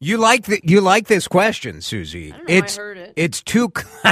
You like the, you like this question, Susie? I know, I it's heard it. it's too.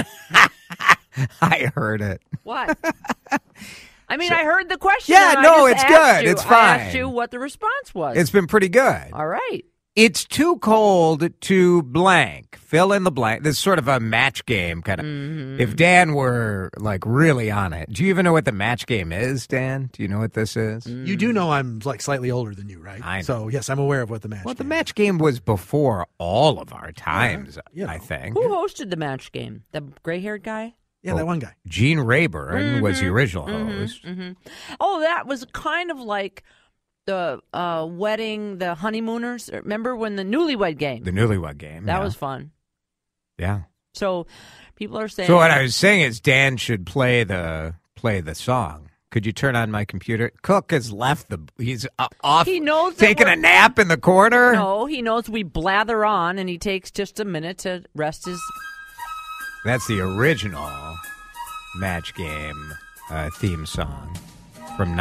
I heard it. What? I mean, I heard the question. Yeah, no, it's good. you- It's I asked fine. you what the response was. It's been pretty good. All right. It's too cold to blank. Fill in the blank. This is sort of a match game kind of. Mm-hmm. If Dan were like really on it, do you even know what the match game is, Dan? Do you know what this is? You do know I'm like slightly older than you, right? I know. So yes, I'm aware of what the match. Well, the game match game was before all of our times, you I think. Who hosted the match game? The gray-haired guy? is. Yeah, that one guy. Gene Rayburn was Mm-hmm. the original host. Oh, that was kind of like the uh, wedding, the honeymooners. Remember when the newlywed game? The newlywed game. that yeah. was fun. yeah. So people are saying. So what I was saying is Dan should play the play the song. Could you turn on my computer? Cook has left the. He's uh, off. He knows taking a nap in the corner. no, he knows we blather on, and he takes just a minute to rest his. That's the original match game uh, theme song from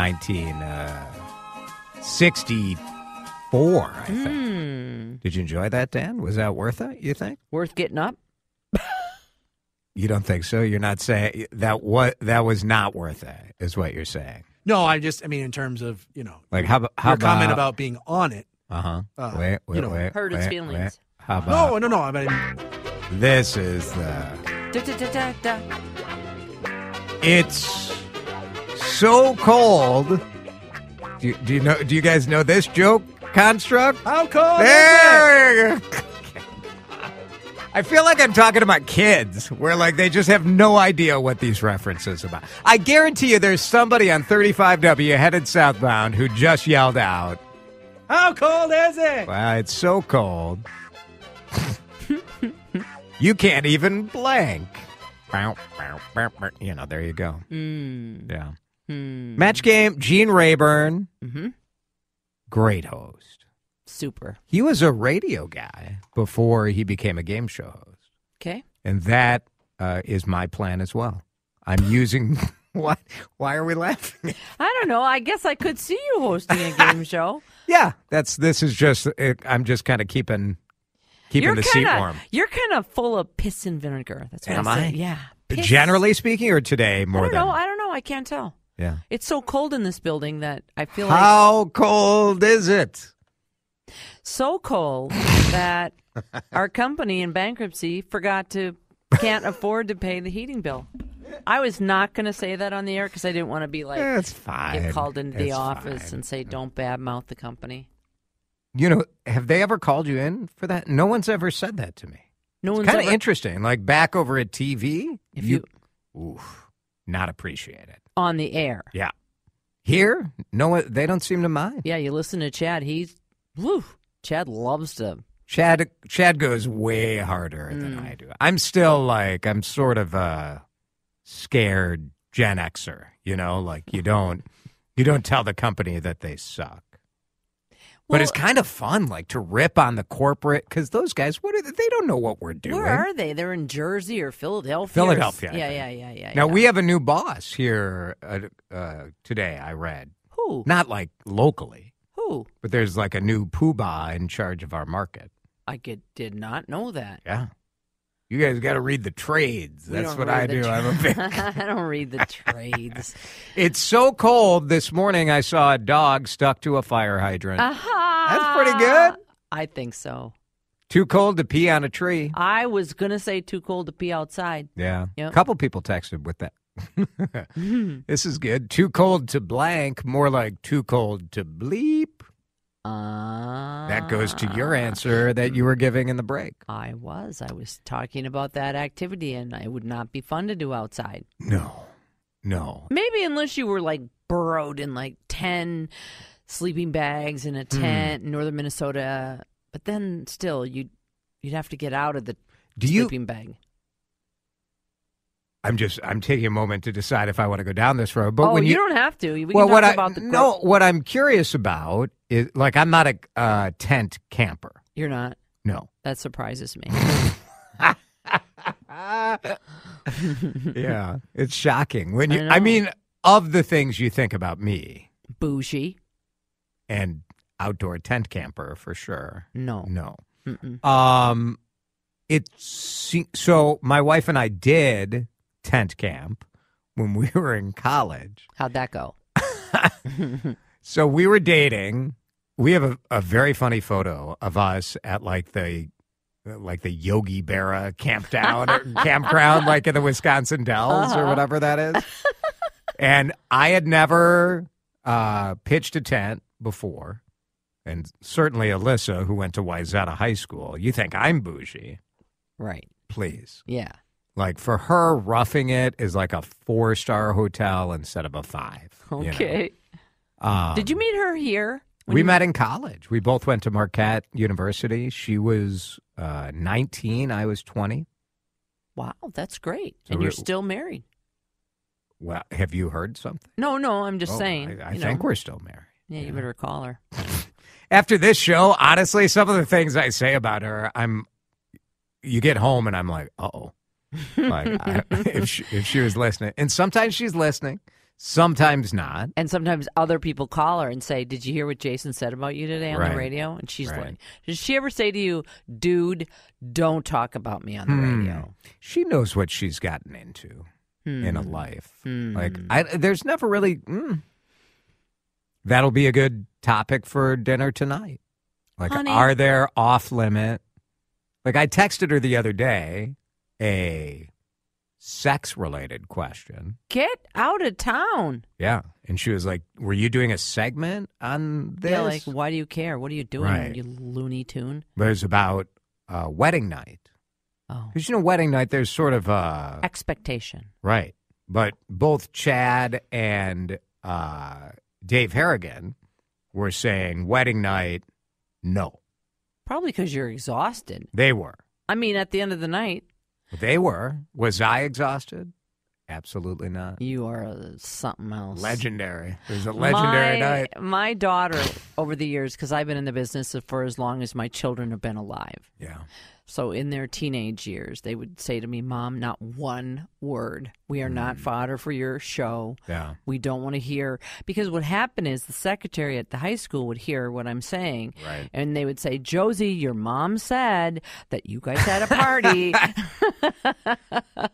1964. I think. Hmm. Did you enjoy that, Dan? Was that worth it? You think? Worth getting up. You don't think so? You're not saying that what that was not worth it, is what you're saying. No, I just I mean in terms of you know Like how how your comment about being on it. uh huh uh, wait wait you know, wait hurt his feelings. wait. How No, about no, no. I mean, this is the Da, da, da, da, da. it's so cold. Do you, do you know? Do you guys know this joke construct? how cold? is it? There. I feel like I'm talking to my kids, where like they just have no idea what these references about. I guarantee you, there's somebody on 35W headed southbound who just yelled out, How cold is it? "Wow, it's so cold, you can't even blank." You know, there you go. Mm. Yeah. Hmm. Match game. Gene Rayburn, Mm-hmm. great host. Super. He was a radio guy before he became a game show host. Okay. And that uh, is my plan as well. I'm using what? Why are we laughing? I don't know. I guess I could see you hosting a game show. yeah, that's this is just. It, I'm just kind of keeping keeping you're the seat kinda, warm. You're kind of full of piss and vinegar. That's what Am I? Yeah. Piss. Generally speaking, or today more I don't than know. I don't know. I can't tell. Yeah. It's so cold in this building that I feel like How cold is it? so cold that our company in bankruptcy forgot to can't afford to pay the heating bill. I was not going to say that on the air because I didn't want to be like It's fine. get called into the It's office fine. and say don't badmouth the company. You know, have they ever called you in for that? No one's ever said that to me. No one's kind of interesting. Like back over at TV, If you- oof, not appreciate it. On the air. Yeah. Here, no one. They don't seem to mind. Yeah, you listen to Chad. He's whew, Chad loves to. Chad Chad goes way harder than Mm. I do. I'm still like I'm sort of a scared Gen Xer, you know, like you don't you don't tell the company that they suck. But it's kind of fun like to rip on the corporate cuz those guys what are they, they don't know what we're doing. Where are they? They're in Jersey or Philadelphia. Philadelphia, I Yeah, yeah, yeah, yeah. now yeah. we have a new boss here uh, uh, today I read. who Not like locally, who but there's like a new poobah in charge of our market. I could, did not know that. Yeah. You guys got to read the trades. We That's what I do. tra- I'm a big. I don't read the trades. It's so cold this morning. I saw a dog stuck to a fire hydrant. Aha! That's pretty good. I think so. Too cold to pee on a tree. I was gonna say too cold to pee outside. Yeah. Yep. A couple people texted with that. Mm-hmm. this is good. Too cold to blank. More like too cold to bleep. Uh, That goes to your answer that you were giving in the break. I was. I was talking about that activity, and it would not be fun to do outside. No. No. Maybe unless you were like burrowed in like ten sleeping bags in a Hmm. tent in northern Minnesota. But then still, you'd you'd have to get out of the Do you? sleeping bag. I'm just. I'm taking a moment to decide if I want to go down this road. But oh, when you, you, don't have to. We well, can what I about the no, what I'm curious about is like I'm not a uh, tent camper. You're not. No. That surprises me. yeah, it's shocking when you. I I, mean, of the things you think about me Bougie? and outdoor tent camper for sure. No. No. Mm-mm. Um, it's so my wife and I did tent camp when we were in college. How'd that go? So we were dating. We have a, a very funny photo of us at like the like the Yogi Bear campdown or campground, like in the Wisconsin Dells or Uh-huh. whatever that is. and I had never uh, pitched a tent before, and certainly Alyssa, who went to Wayzata High School. You think I'm bougie? Right. Please. Yeah. Like for her, roughing it is like a four star hotel instead of a five. you know? Okay. Um, Did you meet her here? We met in college. We both went to Marquette University. She was uh, 19. I was 20. Wow, that's great. So and you're still married. Well, have you heard something? No, no, I'm just Oh, saying. I, I think know. we're still married. Yeah, you better call her. After this show, honestly, some of the things I say about her, I'm. You get home and I'm like, oh, like I, if she, if she was listening, and sometimes she's listening, sometimes not. And sometimes other people call her and say, "Did you hear what Jason said about you today on Right. the radio?" And she's Right. like, "Did she ever say to you, dude, don't talk about me on the Hmm. radio?" She knows what she's gotten into in a Hmm. life. Hmm. Like I, there's never really. Mm, that'll be a good topic for dinner tonight. Like, Honey. are there off limit? Like I texted her the other day a sex related question. Get out of town. Yeah, and she was like, "Were you doing a segment on this?" Yeah, like, why do you care? What are you doing, Right. you Looney Tune? But it was about uh, wedding night. Oh, Because you know, wedding night, there's sort of uh, expectation. Right. But both Chad and uh, Dave Harrigan were saying wedding night, no. Probably because you're exhausted. They were. I mean, at the end of the night, They were. Was I exhausted? Absolutely not. you are something else. Legendary. It was a legendary my, night. My daughter, over the years, because I've been in the business for as long as my children have been alive. Yeah. So in their teenage years, they would say to me, "Mom, not one word. We are not mm. fodder for your show. Yeah. We don't want to hear." Because what happened is the secretary at the high school would hear what I'm saying, Right. and they would say, "Josie, your mom said that you guys had a party."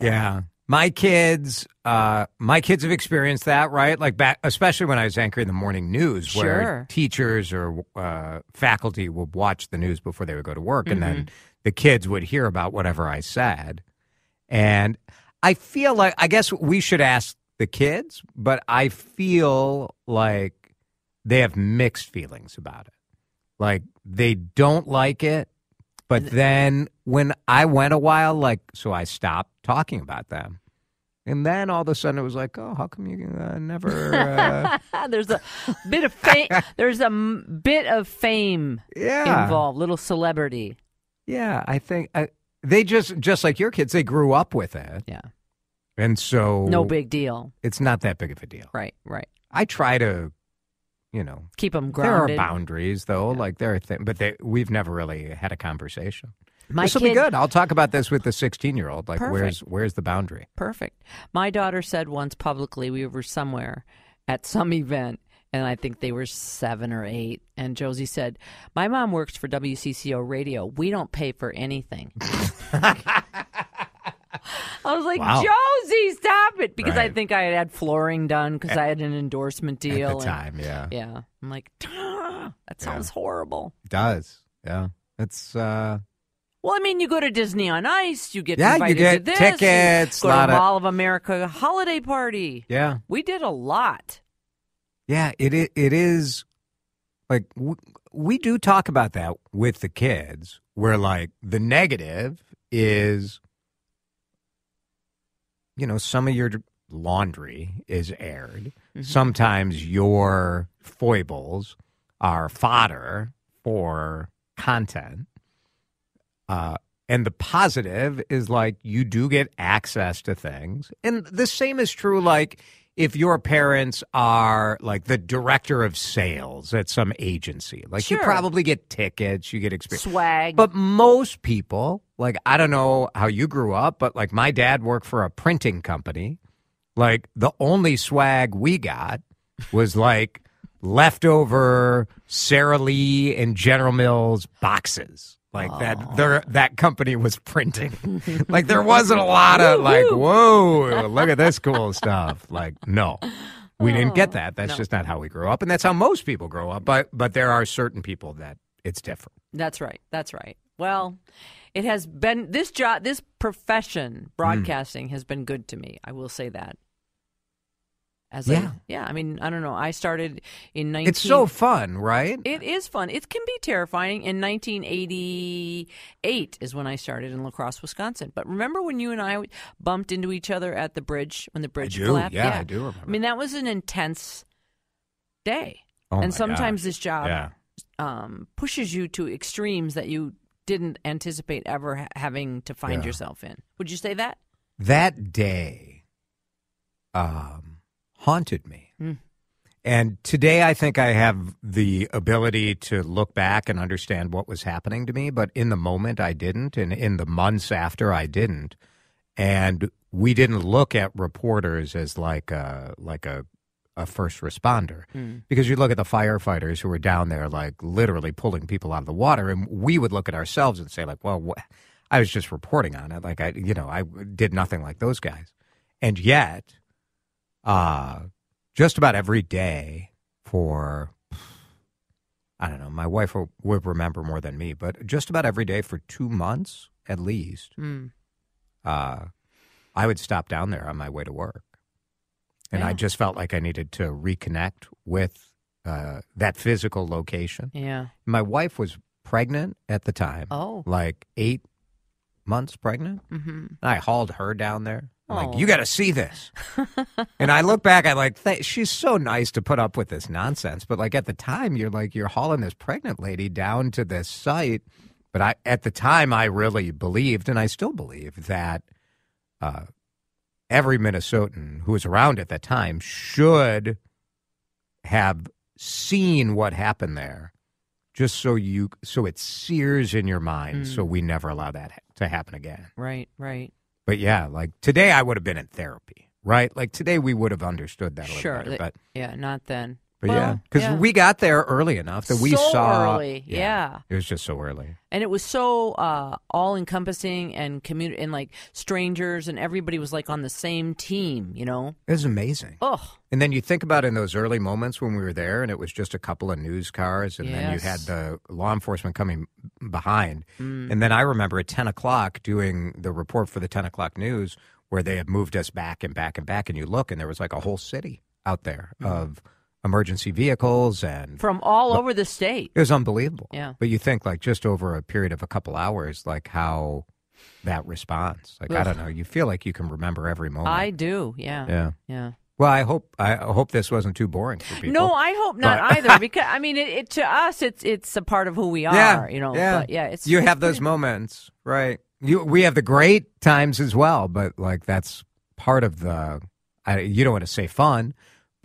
Yeah. My kids, uh, my kids have experienced that, right? Like back, especially when I was anchoring the morning news, where Sure. teachers or uh, faculty would watch the news before they would go to work, and Mm-hmm. then the kids would hear about whatever I said. And I feel like, I guess we should ask the kids, but I feel like they have mixed feelings about it. Like they don't like it, but then when I went a while, like, so I stopped talking about them. And then all of a sudden it was like, oh, how come you uh, never. Uh, there's a bit of fame. There's a m- bit of fame yeah. involved, little celebrity. Yeah. I think uh, they just, just like your kids, they grew up with it. Yeah, And so. no big deal. It's not that big of a deal. Right, right. I try to, you know, Keep them grounded. there are boundaries though. Like there are things, but they, we've never really had a conversation. My this will kid, be good. I'll talk about this with the 16 year old. Like, Perfect. where's where's the boundary? Perfect. My daughter said once publicly we were somewhere at some event, and I think they were seven or eight. And Josie said, "My mom works for WCCO Radio. We don't pay for anything." I was like, Wow. Josie, stop it! Because I think I had had flooring done because I had an endorsement At deal. the and- time, yeah. yeah, I'm like, "Ah, that sounds horrible. It does. Yeah. It's uh Well, I mean, you go to Disney on Ice, you get Yeah, you get to this, tickets, go lot to of- Mall of America holiday party. yeah. We did a lot. Yeah, it i- it is like w- we do talk about that with the kids where like the negative is you know, some of your laundry is aired. Sometimes your foibles are fodder for content. Uh, and the positive is like you do get access to things. And the same is true like if your parents are like the director of sales at some agency. Like you probably get tickets, you get experience. Swag. But most people, like I don't know how you grew up, but like my dad worked for a printing company. Like the only swag we got was like leftover Sara Lee and General Mills boxes. Like that their that company was printing. like there wasn't a lot of like, whoa, look at this cool stuff. Like, no. We didn't get that. That's just not how we grew up. And that's how most people grow up. But but there are certain people that it's different. That's right. That's right. Well, it has been this job, this Hmm. profession, broadcasting, has been good to me. I will say that. As Yeah. I, yeah. I mean, I don't know. I started in 19. It's so fun, right? It is fun. It can be terrifying. In 1988 is when I started in La Crosse, Wisconsin. But remember when you and I bumped into each other at the bridge when the bridge do. collapsed? Yeah, I do remember. I mean, that was an intense day. Oh my and sometimes gosh. this job Yeah. um, pushes you to extremes that you didn't anticipate ever ha- having to find Yeah. yourself in. Would you say that? that day um, haunted me. Mm. And today I think I have the ability to look back and understand what was happening to me, but in the moment I didn't. And in the months after I didn't. And we didn't look at reporters as like a, like a, a first responder because you look at the firefighters who were down there, like literally pulling people out of the water, and we would look at ourselves and say, like, well, wh- I was just reporting on it. Like I, you know, I did nothing like those guys. And yet, uh, just about every day for, I don't know, my wife would remember more than me, but just about every day for two months at least, Mm. uh, I would stop down there on my way to work. And I just felt like I needed to reconnect with uh, that physical location. Yeah. My wife was pregnant at the time Oh. like eight months pregnant. Mm-hmm. I hauled her down there. I'm like, you got to see this. and I look back, I'm like, th- she's so nice to put up with this nonsense. But like at the time, you're like, you're hauling this pregnant lady down to this site. But I, at the time, I really believed, and I still believe that uh, every Minnesotan who was around at that time should have seen what happened there just so you so it sears in your mind so mm. we never allow that to happen again Right. Right. but yeah like today i would have been in therapy right like today we would have understood that a little Sure. better but yeah. Not then. But Well, yeah because yeah. we got there early enough that we So saw early, yeah. it was just so early and it was so uh, all encompassing and community and like strangers and everybody was like on the same team. You know. it was amazing Oh. and then you think about in those early moments when we were there and it was just a couple of news cars and then you had the law enforcement coming behind Mm. and then i remember at 10 o'clock doing the report for the 10 o'clock news where they had moved us back and back and back and you look and there was like a whole city out there Mm-hmm. of emergency vehicles and From all over the state. it was unbelievable Yeah. but you think like just over a period of a couple hours like how that responds like i don't know you feel like you can remember every moment I do. Yeah. yeah Yeah. well i hope i hope this wasn't too boring for people No, I hope not But- either. Because I mean, it, it to us, it's it's a part of who we are. yeah, You know. yeah, But yeah. It's you have those moments, right? You we have the great times as well, but like that's part of the. I, you don't want to say fun,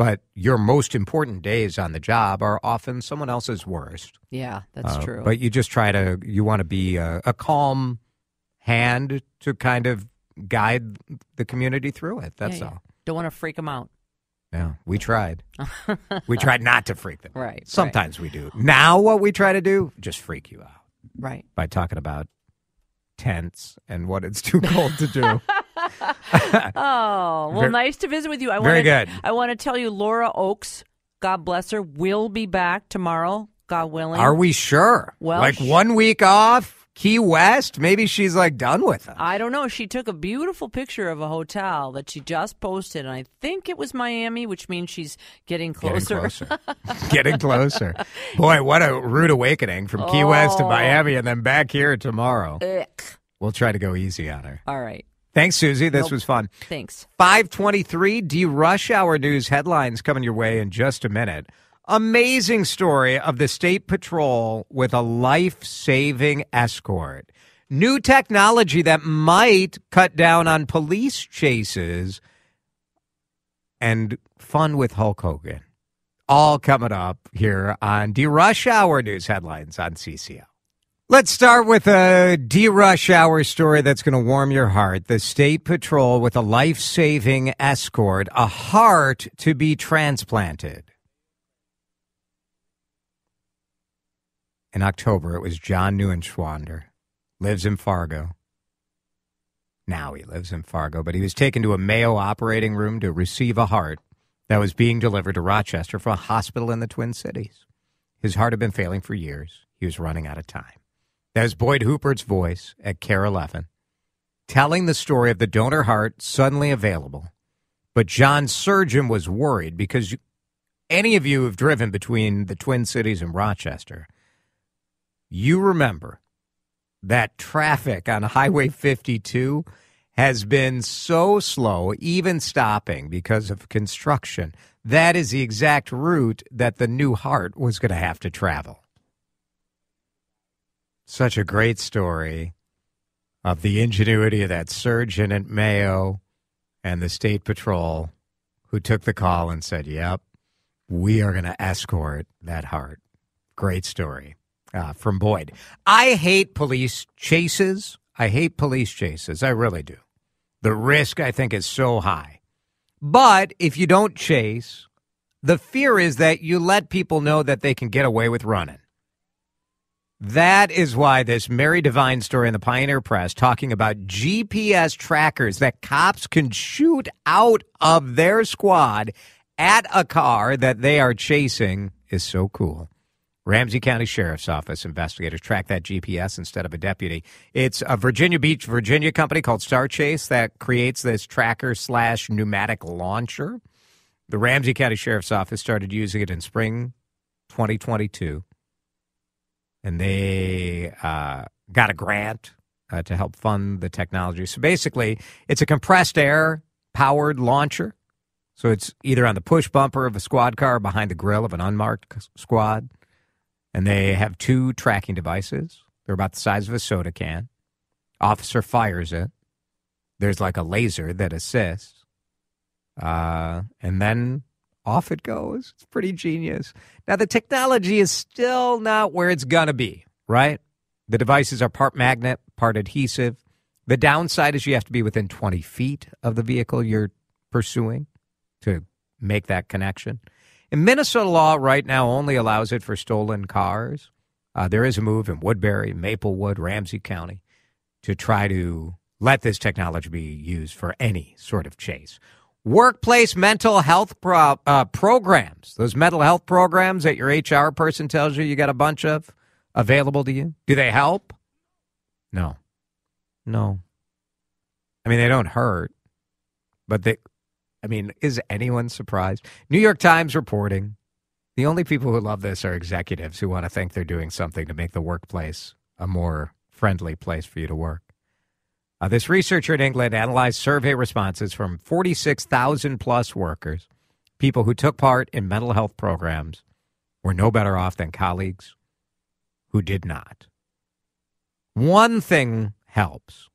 but your most important days on the job are often someone else's worst. Yeah, that's Uh, true. But you just try to. You want to be a, a calm hand to kind of guide the community through it. That's Yeah, yeah. all. Don't want to freak them out. Yeah, we tried. we tried not to freak them. out. Right, right. Sometimes we do. Now, what we try to do, just freak you out Right. by talking about tents and what it's too cold to do. Oh, well, Ver- nice to visit with you. I very wanna, good. I want to tell you, Laura Oakes, God bless her, will be back tomorrow, God willing. Are we sure? Well, like one week off, Key West. Maybe she's like done with us. I don't know. She took a beautiful picture of a hotel that she just posted, and I think it was Miami, which means she's getting closer. Getting closer. Getting closer. Boy, what a rude awakening from Key West to Oh. Miami and then back here tomorrow. Ugh. We'll try to go easy on her. All right. Thanks, Susie. This Nope. was fun. Thanks. 523 DeRush-Hour News headlines coming your way in just a minute. Amazing story of the state patrol with a life saving escort. New technology that might cut down on police chases and fun with Hulk Hogan. All coming up here on DeRush-Hour News Headlines on CCO. Let's start with a DeRush-Hour story that's going to warm your heart. The State Patrol with a life saving escort, a heart to be transplanted. In October, it was John Neuenschwander, lives in Fargo. Now he lives in Fargo, but he was taken to a Mayo operating room to receive a heart that was being delivered to Rochester from a hospital in the Twin Cities. His heart had been failing for years. He was running out of time. Was Boyd Huppert's voice at KARE 11, telling the story of the donor heart suddenly available. But John's surgeon was worried because any of you who have driven between the Twin Cities and Rochester, you remember that traffic on Highway 52 has been so slow, even stopping because of construction. That is the exact route that the new heart was going to have to travel. Such a great story of the ingenuity of that surgeon at Mayo and the state patrol who took the call and said, Yep, we are going to escort that heart. Great story uh, from Boyd. I hate police chases. I hate police chases. I really do. The risk, I think, is so high. But if you don't chase, the fear is that you let people know that they can get away with running. That is why this Mary Divine story in the Pioneer Press talking about GPS trackers that cops can shoot out of their squad at a car that they are chasing is so cool. Ramsey County Sheriff's Office investigators track that GPS instead of a deputy. It's a Virginia Beach, Virginia company called StarChase that creates this tracker slash pneumatic launcher. The Ramsey County Sheriff's Office started using it in spring 2022, and they uh, got a grant uh, to help fund the technology. So basically, it's a compressed air powered launcher. So it's either on the push bumper of a squad car behind the grill of an unmarked squad and they have two tracking devices. They're about the size of a soda can. Officer fires it. There's like a laser that assists. Uh, and then off it goes. It's pretty genius. Now, the technology is still not where it's going to be, right? The devices are part magnet, part adhesive. The downside is you have to be within 20 feet of the vehicle you're pursuing to make that connection. And Minnesota law right now only allows it for stolen cars. Uh, there is a move in Woodbury, Maplewood, Ramsey County to try to let this technology be used for any sort of chase. Workplace mental health pro- uh, programs, those mental health programs that your HR person tells you you got a bunch of available to you, do they help? No. No. I mean, they don't hurt, but they, I mean, is anyone surprised? New York Times reporting the only people who love this are executives who want to think they're doing something to make the workplace a more friendly place for you to work. Uh, this researcher in England analyzed survey responses from 46,000 plus workers. People who took part in mental health programs were no better off than colleagues who did not. One thing helps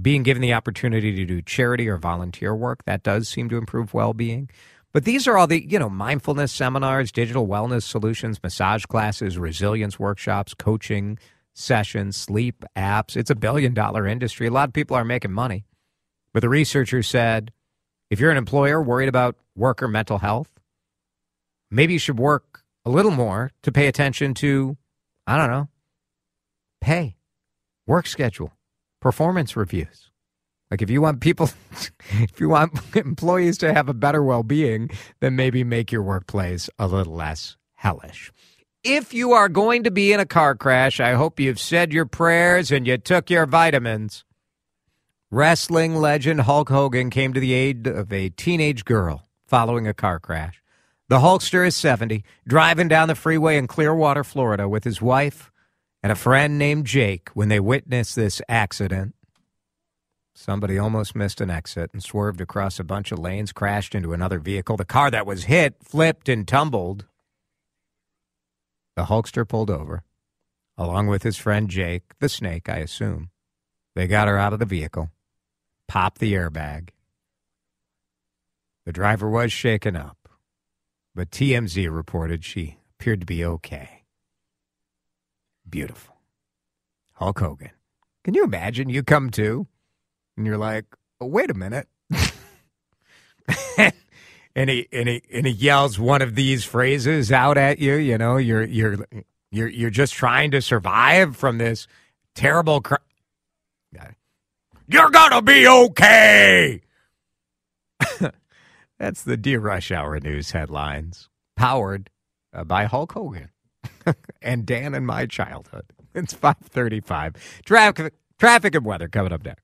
being given the opportunity to do charity or volunteer work that does seem to improve well-being but these are all the you know mindfulness seminars digital wellness solutions massage classes resilience workshops coaching sessions sleep apps it's a billion dollar industry a lot of people are making money but the researchers said if you're an employer worried about worker mental health maybe you should work a little more to pay attention to i don't know pay work schedule performance reviews. Like if you want people, if you want employees to have a better well-being, then maybe make your workplace a little less hellish. If you are going to be in a car crash, I hope you've said your prayers and you took your vitamins. Wrestling legend Hulk Hogan came to the aid of a teenage girl following a car crash. The Hulkster is 70, driving down the freeway in Clearwater, Florida, with his wife, and a friend named Jake when they witnessed this accident. Somebody almost missed an exit and swerved across a bunch of lanes, crashed into another vehicle. The car that was hit flipped and tumbled. The Hulkster pulled over, along with his friend Jake, the snake, I assume. They got her out of the vehicle, popped the airbag. The driver was shaken up, but TMZ reported she appeared to be okay. Beautiful. Hulk Hogan. Can you imagine? You come to, and you're like, oh, wait a minute. and he and he and he yells one of these phrases out at you. You know, you're you're you're you're just trying to survive from this terrible. Cr- you're gonna be okay. That's the DeRush-Hour news headlines, powered uh, by Hulk Hogan and Dan in my childhood. It's five thirty-five. Traffic, traffic and weather coming up next.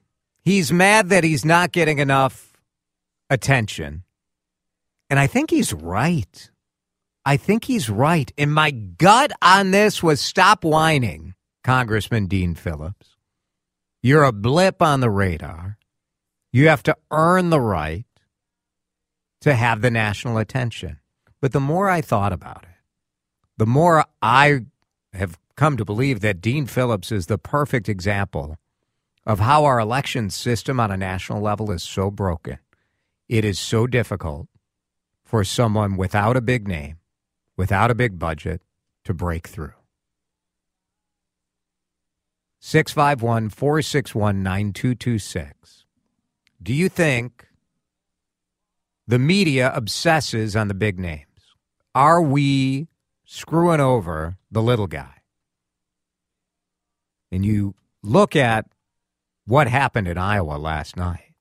He's mad that he's not getting enough attention. And I think he's right. I think he's right. And my gut on this was stop whining, Congressman Dean Phillips. You're a blip on the radar. You have to earn the right to have the national attention. But the more I thought about it, the more I have come to believe that Dean Phillips is the perfect example of how our election system on a national level is so broken. It is so difficult for someone without a big name, without a big budget, to break through. 651 461 9226. Do you think the media obsesses on the big names? Are we screwing over the little guy? And you look at what happened in Iowa last night.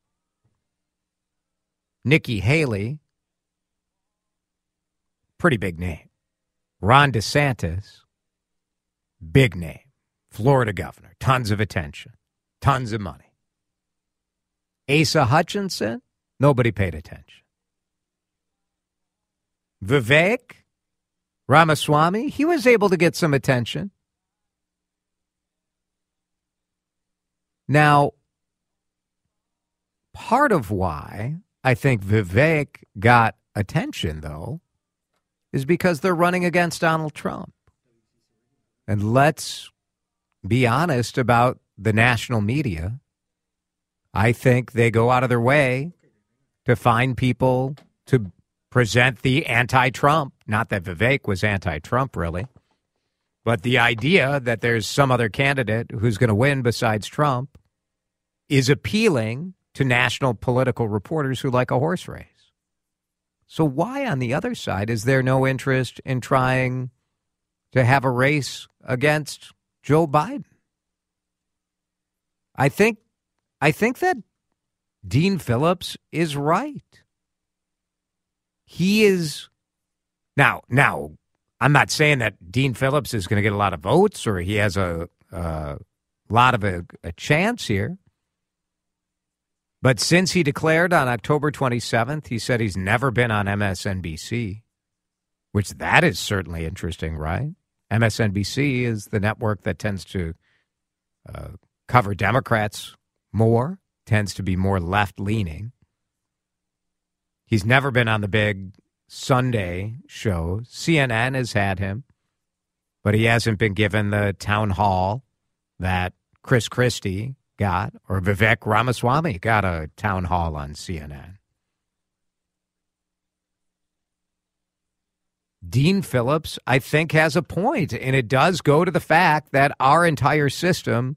Nikki Haley, pretty big name. Ron DeSantis, big name. Florida governor, tons of attention, tons of money. Asa Hutchinson, nobody paid attention. Vivek Ramaswamy, he was able to get some attention. Now, part of why I think Vivek got attention, though, is because they're running against Donald Trump. And let's be honest about the national media. I think they go out of their way to find people to present the anti Trump. Not that Vivek was anti Trump, really, but the idea that there's some other candidate who's going to win besides Trump is appealing to national political reporters who like a horse race. So, why on the other side is there no interest in trying to have a race against Joe Biden? I think, I think that Dean Phillips is right. He is now. Now, I'm not saying that Dean Phillips is going to get a lot of votes or he has a, a lot of a, a chance here. But since he declared on October 27th, he said he's never been on MSNBC, which that is certainly interesting, right? MSNBC is the network that tends to uh, cover Democrats more, tends to be more left leaning. He's never been on the big Sunday show. CNN has had him, but he hasn't been given the town hall that Chris Christie got, or Vivek Ramaswamy got a town hall on CNN. Dean Phillips, I think, has a point, and it does go to the fact that our entire system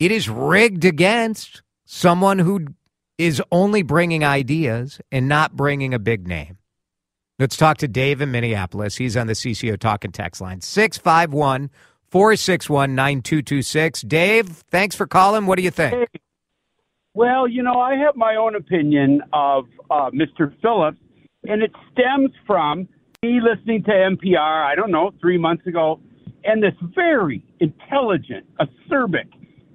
it is rigged against someone who is only bringing ideas and not bringing a big name. Let's talk to Dave in Minneapolis. He's on the CCO talking text line 651 461 9226. Dave, thanks for calling. What do you think? Well, you know, I have my own opinion of uh, Mr. Phillips, and it stems from me listening to NPR, I don't know, three months ago, and this very intelligent, acerbic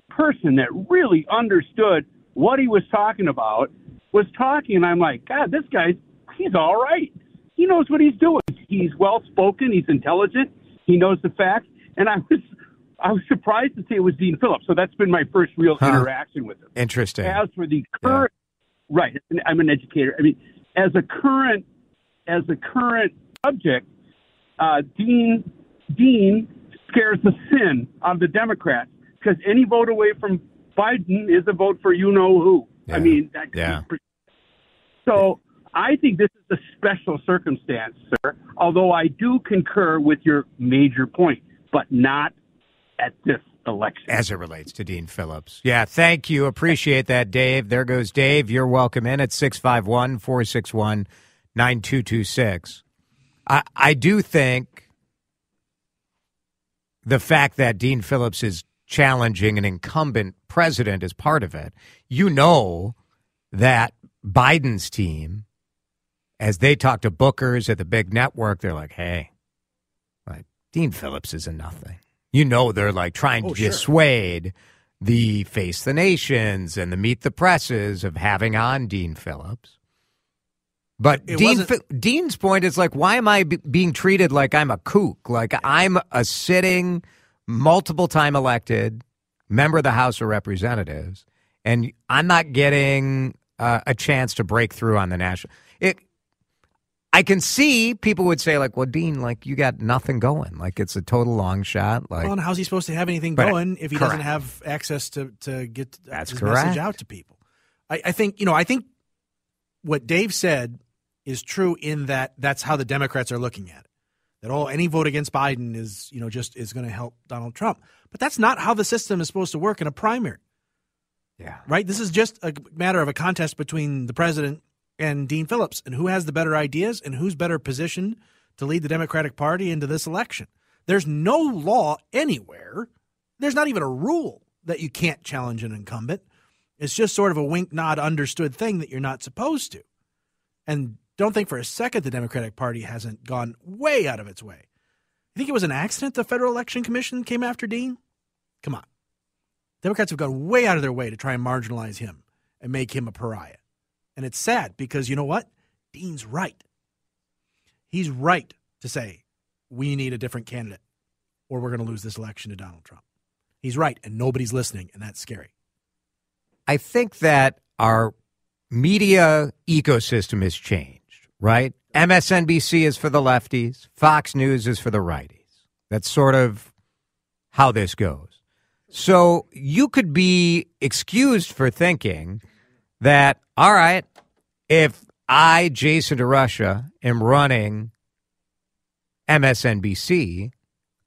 person that really understood what he was talking about was talking, and I'm like, God, this guy's, he's all right. He knows what he's doing. He's well spoken, he's intelligent, he knows the facts, and I was. I was surprised to see it was Dean Phillips. So that's been my first real Huh. interaction with him. Interesting. As for the current, right? I'm an educator. I mean, as a current, as a current subject, uh, Dean Dean scares the sin out of the Democrats because any vote away from Biden is a vote for you know who. Yeah. I mean, that, Yeah. So I think this is a special circumstance, sir. Although I do concur with your major point, but not at this election. as it relates to Dean Phillips. Yeah, thank you. Appreciate that, Dave. There goes Dave. You're welcome in at 651 461 9226. I do think the fact that Dean Phillips is challenging an incumbent president is part of it. You know that Biden's team, as they talk to bookers at the big network, they're like, hey, Dean Phillips is a nothing. You know they're like trying to Oh, sure. dissuade the Face the Nations and the Meet the Presses of having on Dean Phillips. But It Dean, Dean's point is like, why am I being treated like I'm a kook? Like I'm a sitting, multiple time elected member of the House of Representatives, and I'm not getting uh, a chance to break through on the national. It. I can see people would say like, "Well, Dean, like you got nothing going. Like it's a total long shot. Like Well, and how's he supposed to have anything But- uh, going if he doesn't have access to to get That's his correct. message out to people? I, I think you know. I think what Dave said is true in that that's how the Democrats are looking at it. That oh, any vote against Biden is you know just is going to help Donald Trump. But that's not how the system is supposed to work in a primary, yeah, right? This is just a matter of a contest between the president and Dean Phillips, and who has the better ideas and who's better positioned to lead the Democratic Party into this election. There's no law anywhere. There's not even a rule that you can't challenge an incumbent. It's just sort of a wink, nod, understood thing that you're not supposed to. And don't think for a second the Democratic Party hasn't gone way out of its way. You think it was an accident the Federal Election Commission came after Dean? Come on. Democrats have gone way out of their way to try and marginalize him and make him a pariah. And it's sad because you know what? Dean's right. He's right to say we need a different candidate or we're going to lose this election to Donald Trump. He's right, and nobody's listening, and that's scary. I think that our media ecosystem has changed, right? MSNBC is for the lefties, Fox News is for the righties. That's sort of how this goes. So you could be excused for thinking that, all right, if I, Jason DeRusha, am running MSNBC,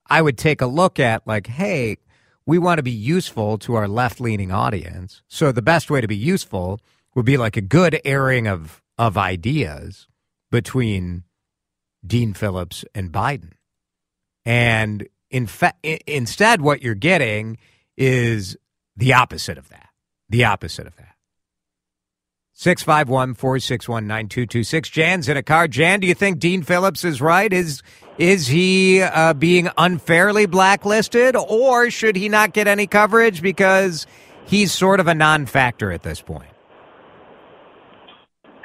I would take a look at, like, hey, we want to be useful to our left leaning audience. So the best way to be useful would be like a good airing of, of ideas between Dean Phillips and Biden. And in fa- instead, what you're getting is the opposite of that. The opposite of that. 651 461 9226. Jan's in a car. Jan, do you think Dean Phillips is right? Is is he uh, being unfairly blacklisted, or should he not get any coverage because he's sort of a non factor at this point?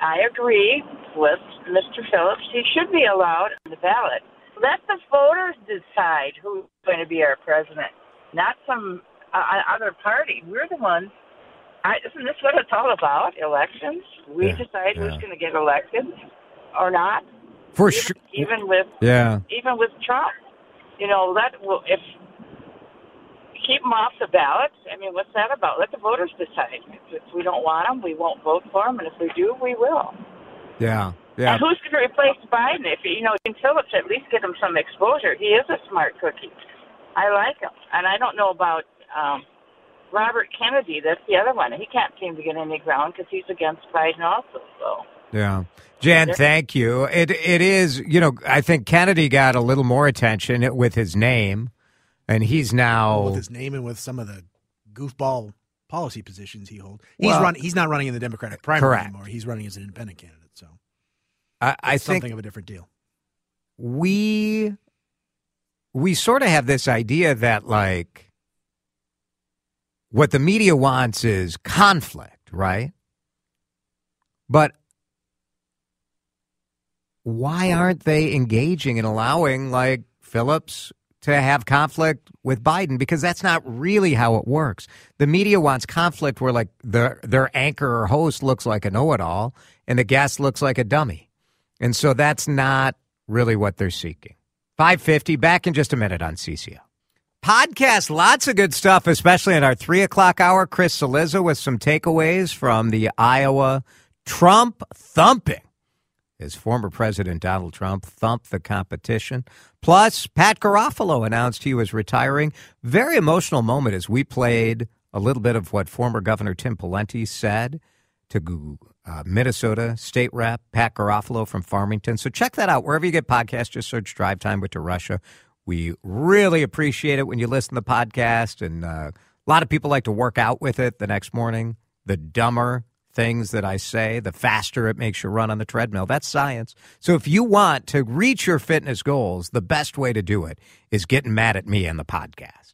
I agree with Mr. Phillips. He should be allowed on the ballot. Let the voters decide who's going to be our president, not some uh, other party. We're the ones. I, isn't this what it's all about? Elections. We Yeah, decide yeah. who's going to get elected or not. For even, sure. even with Yeah. even with Trump, you know, let if keep them off the ballot. I mean, what's that about? Let the voters decide. If we don't want them, we won't vote for them, and if we do, we will. Yeah. Yeah. And who's going to replace Biden? If you know, Dean Phillips, at least get him some exposure. He is a smart cookie. I like him, and I don't know about um, Robert Kennedy. That's the other one. He can't seem to get any ground because he's against Biden also. So. Yeah. Jan, thank you. It it is, you know, I think Kennedy got a little more attention with his name, and he's now With his name and with some of the goofball policy positions he holds. He's Well- run. He's not running in the Democratic primary Correct. anymore. He's running as an independent candidate. So I, I it's think something of a different deal. we we sort of have this idea that like what the media wants is conflict, right? But why aren't they engaging and allowing like Phillips to have conflict with Biden? Because that's not really how it works. The media wants conflict where like their their anchor or host looks like a know-it-all and the guest looks like a dummy. And so that's not really what they're seeking. 550, back in just a minute on CCO. Podcast, lots of good stuff, especially in our three o'clock hour. Chris Cillizza with some takeaways from the Iowa Trump thumping. As former President Donald Trump thumped the competition. Plus, Pat Garofalo announced he was retiring. Very emotional moment as we played a little bit of what former Governor Tim Pawlenty said to uh, Minnesota State Rep Pat Garofalo from Farmington. So check that out wherever you get podcasts. Just search "Drive Time with DeRusha." We really appreciate it when you listen to the podcast, and uh, a lot of people like to work out with it the next morning. The dumber things that I say, the faster it makes you run on the treadmill. That's science. So if you want to reach your fitness goals, the best way to do it is getting mad at me on the podcast.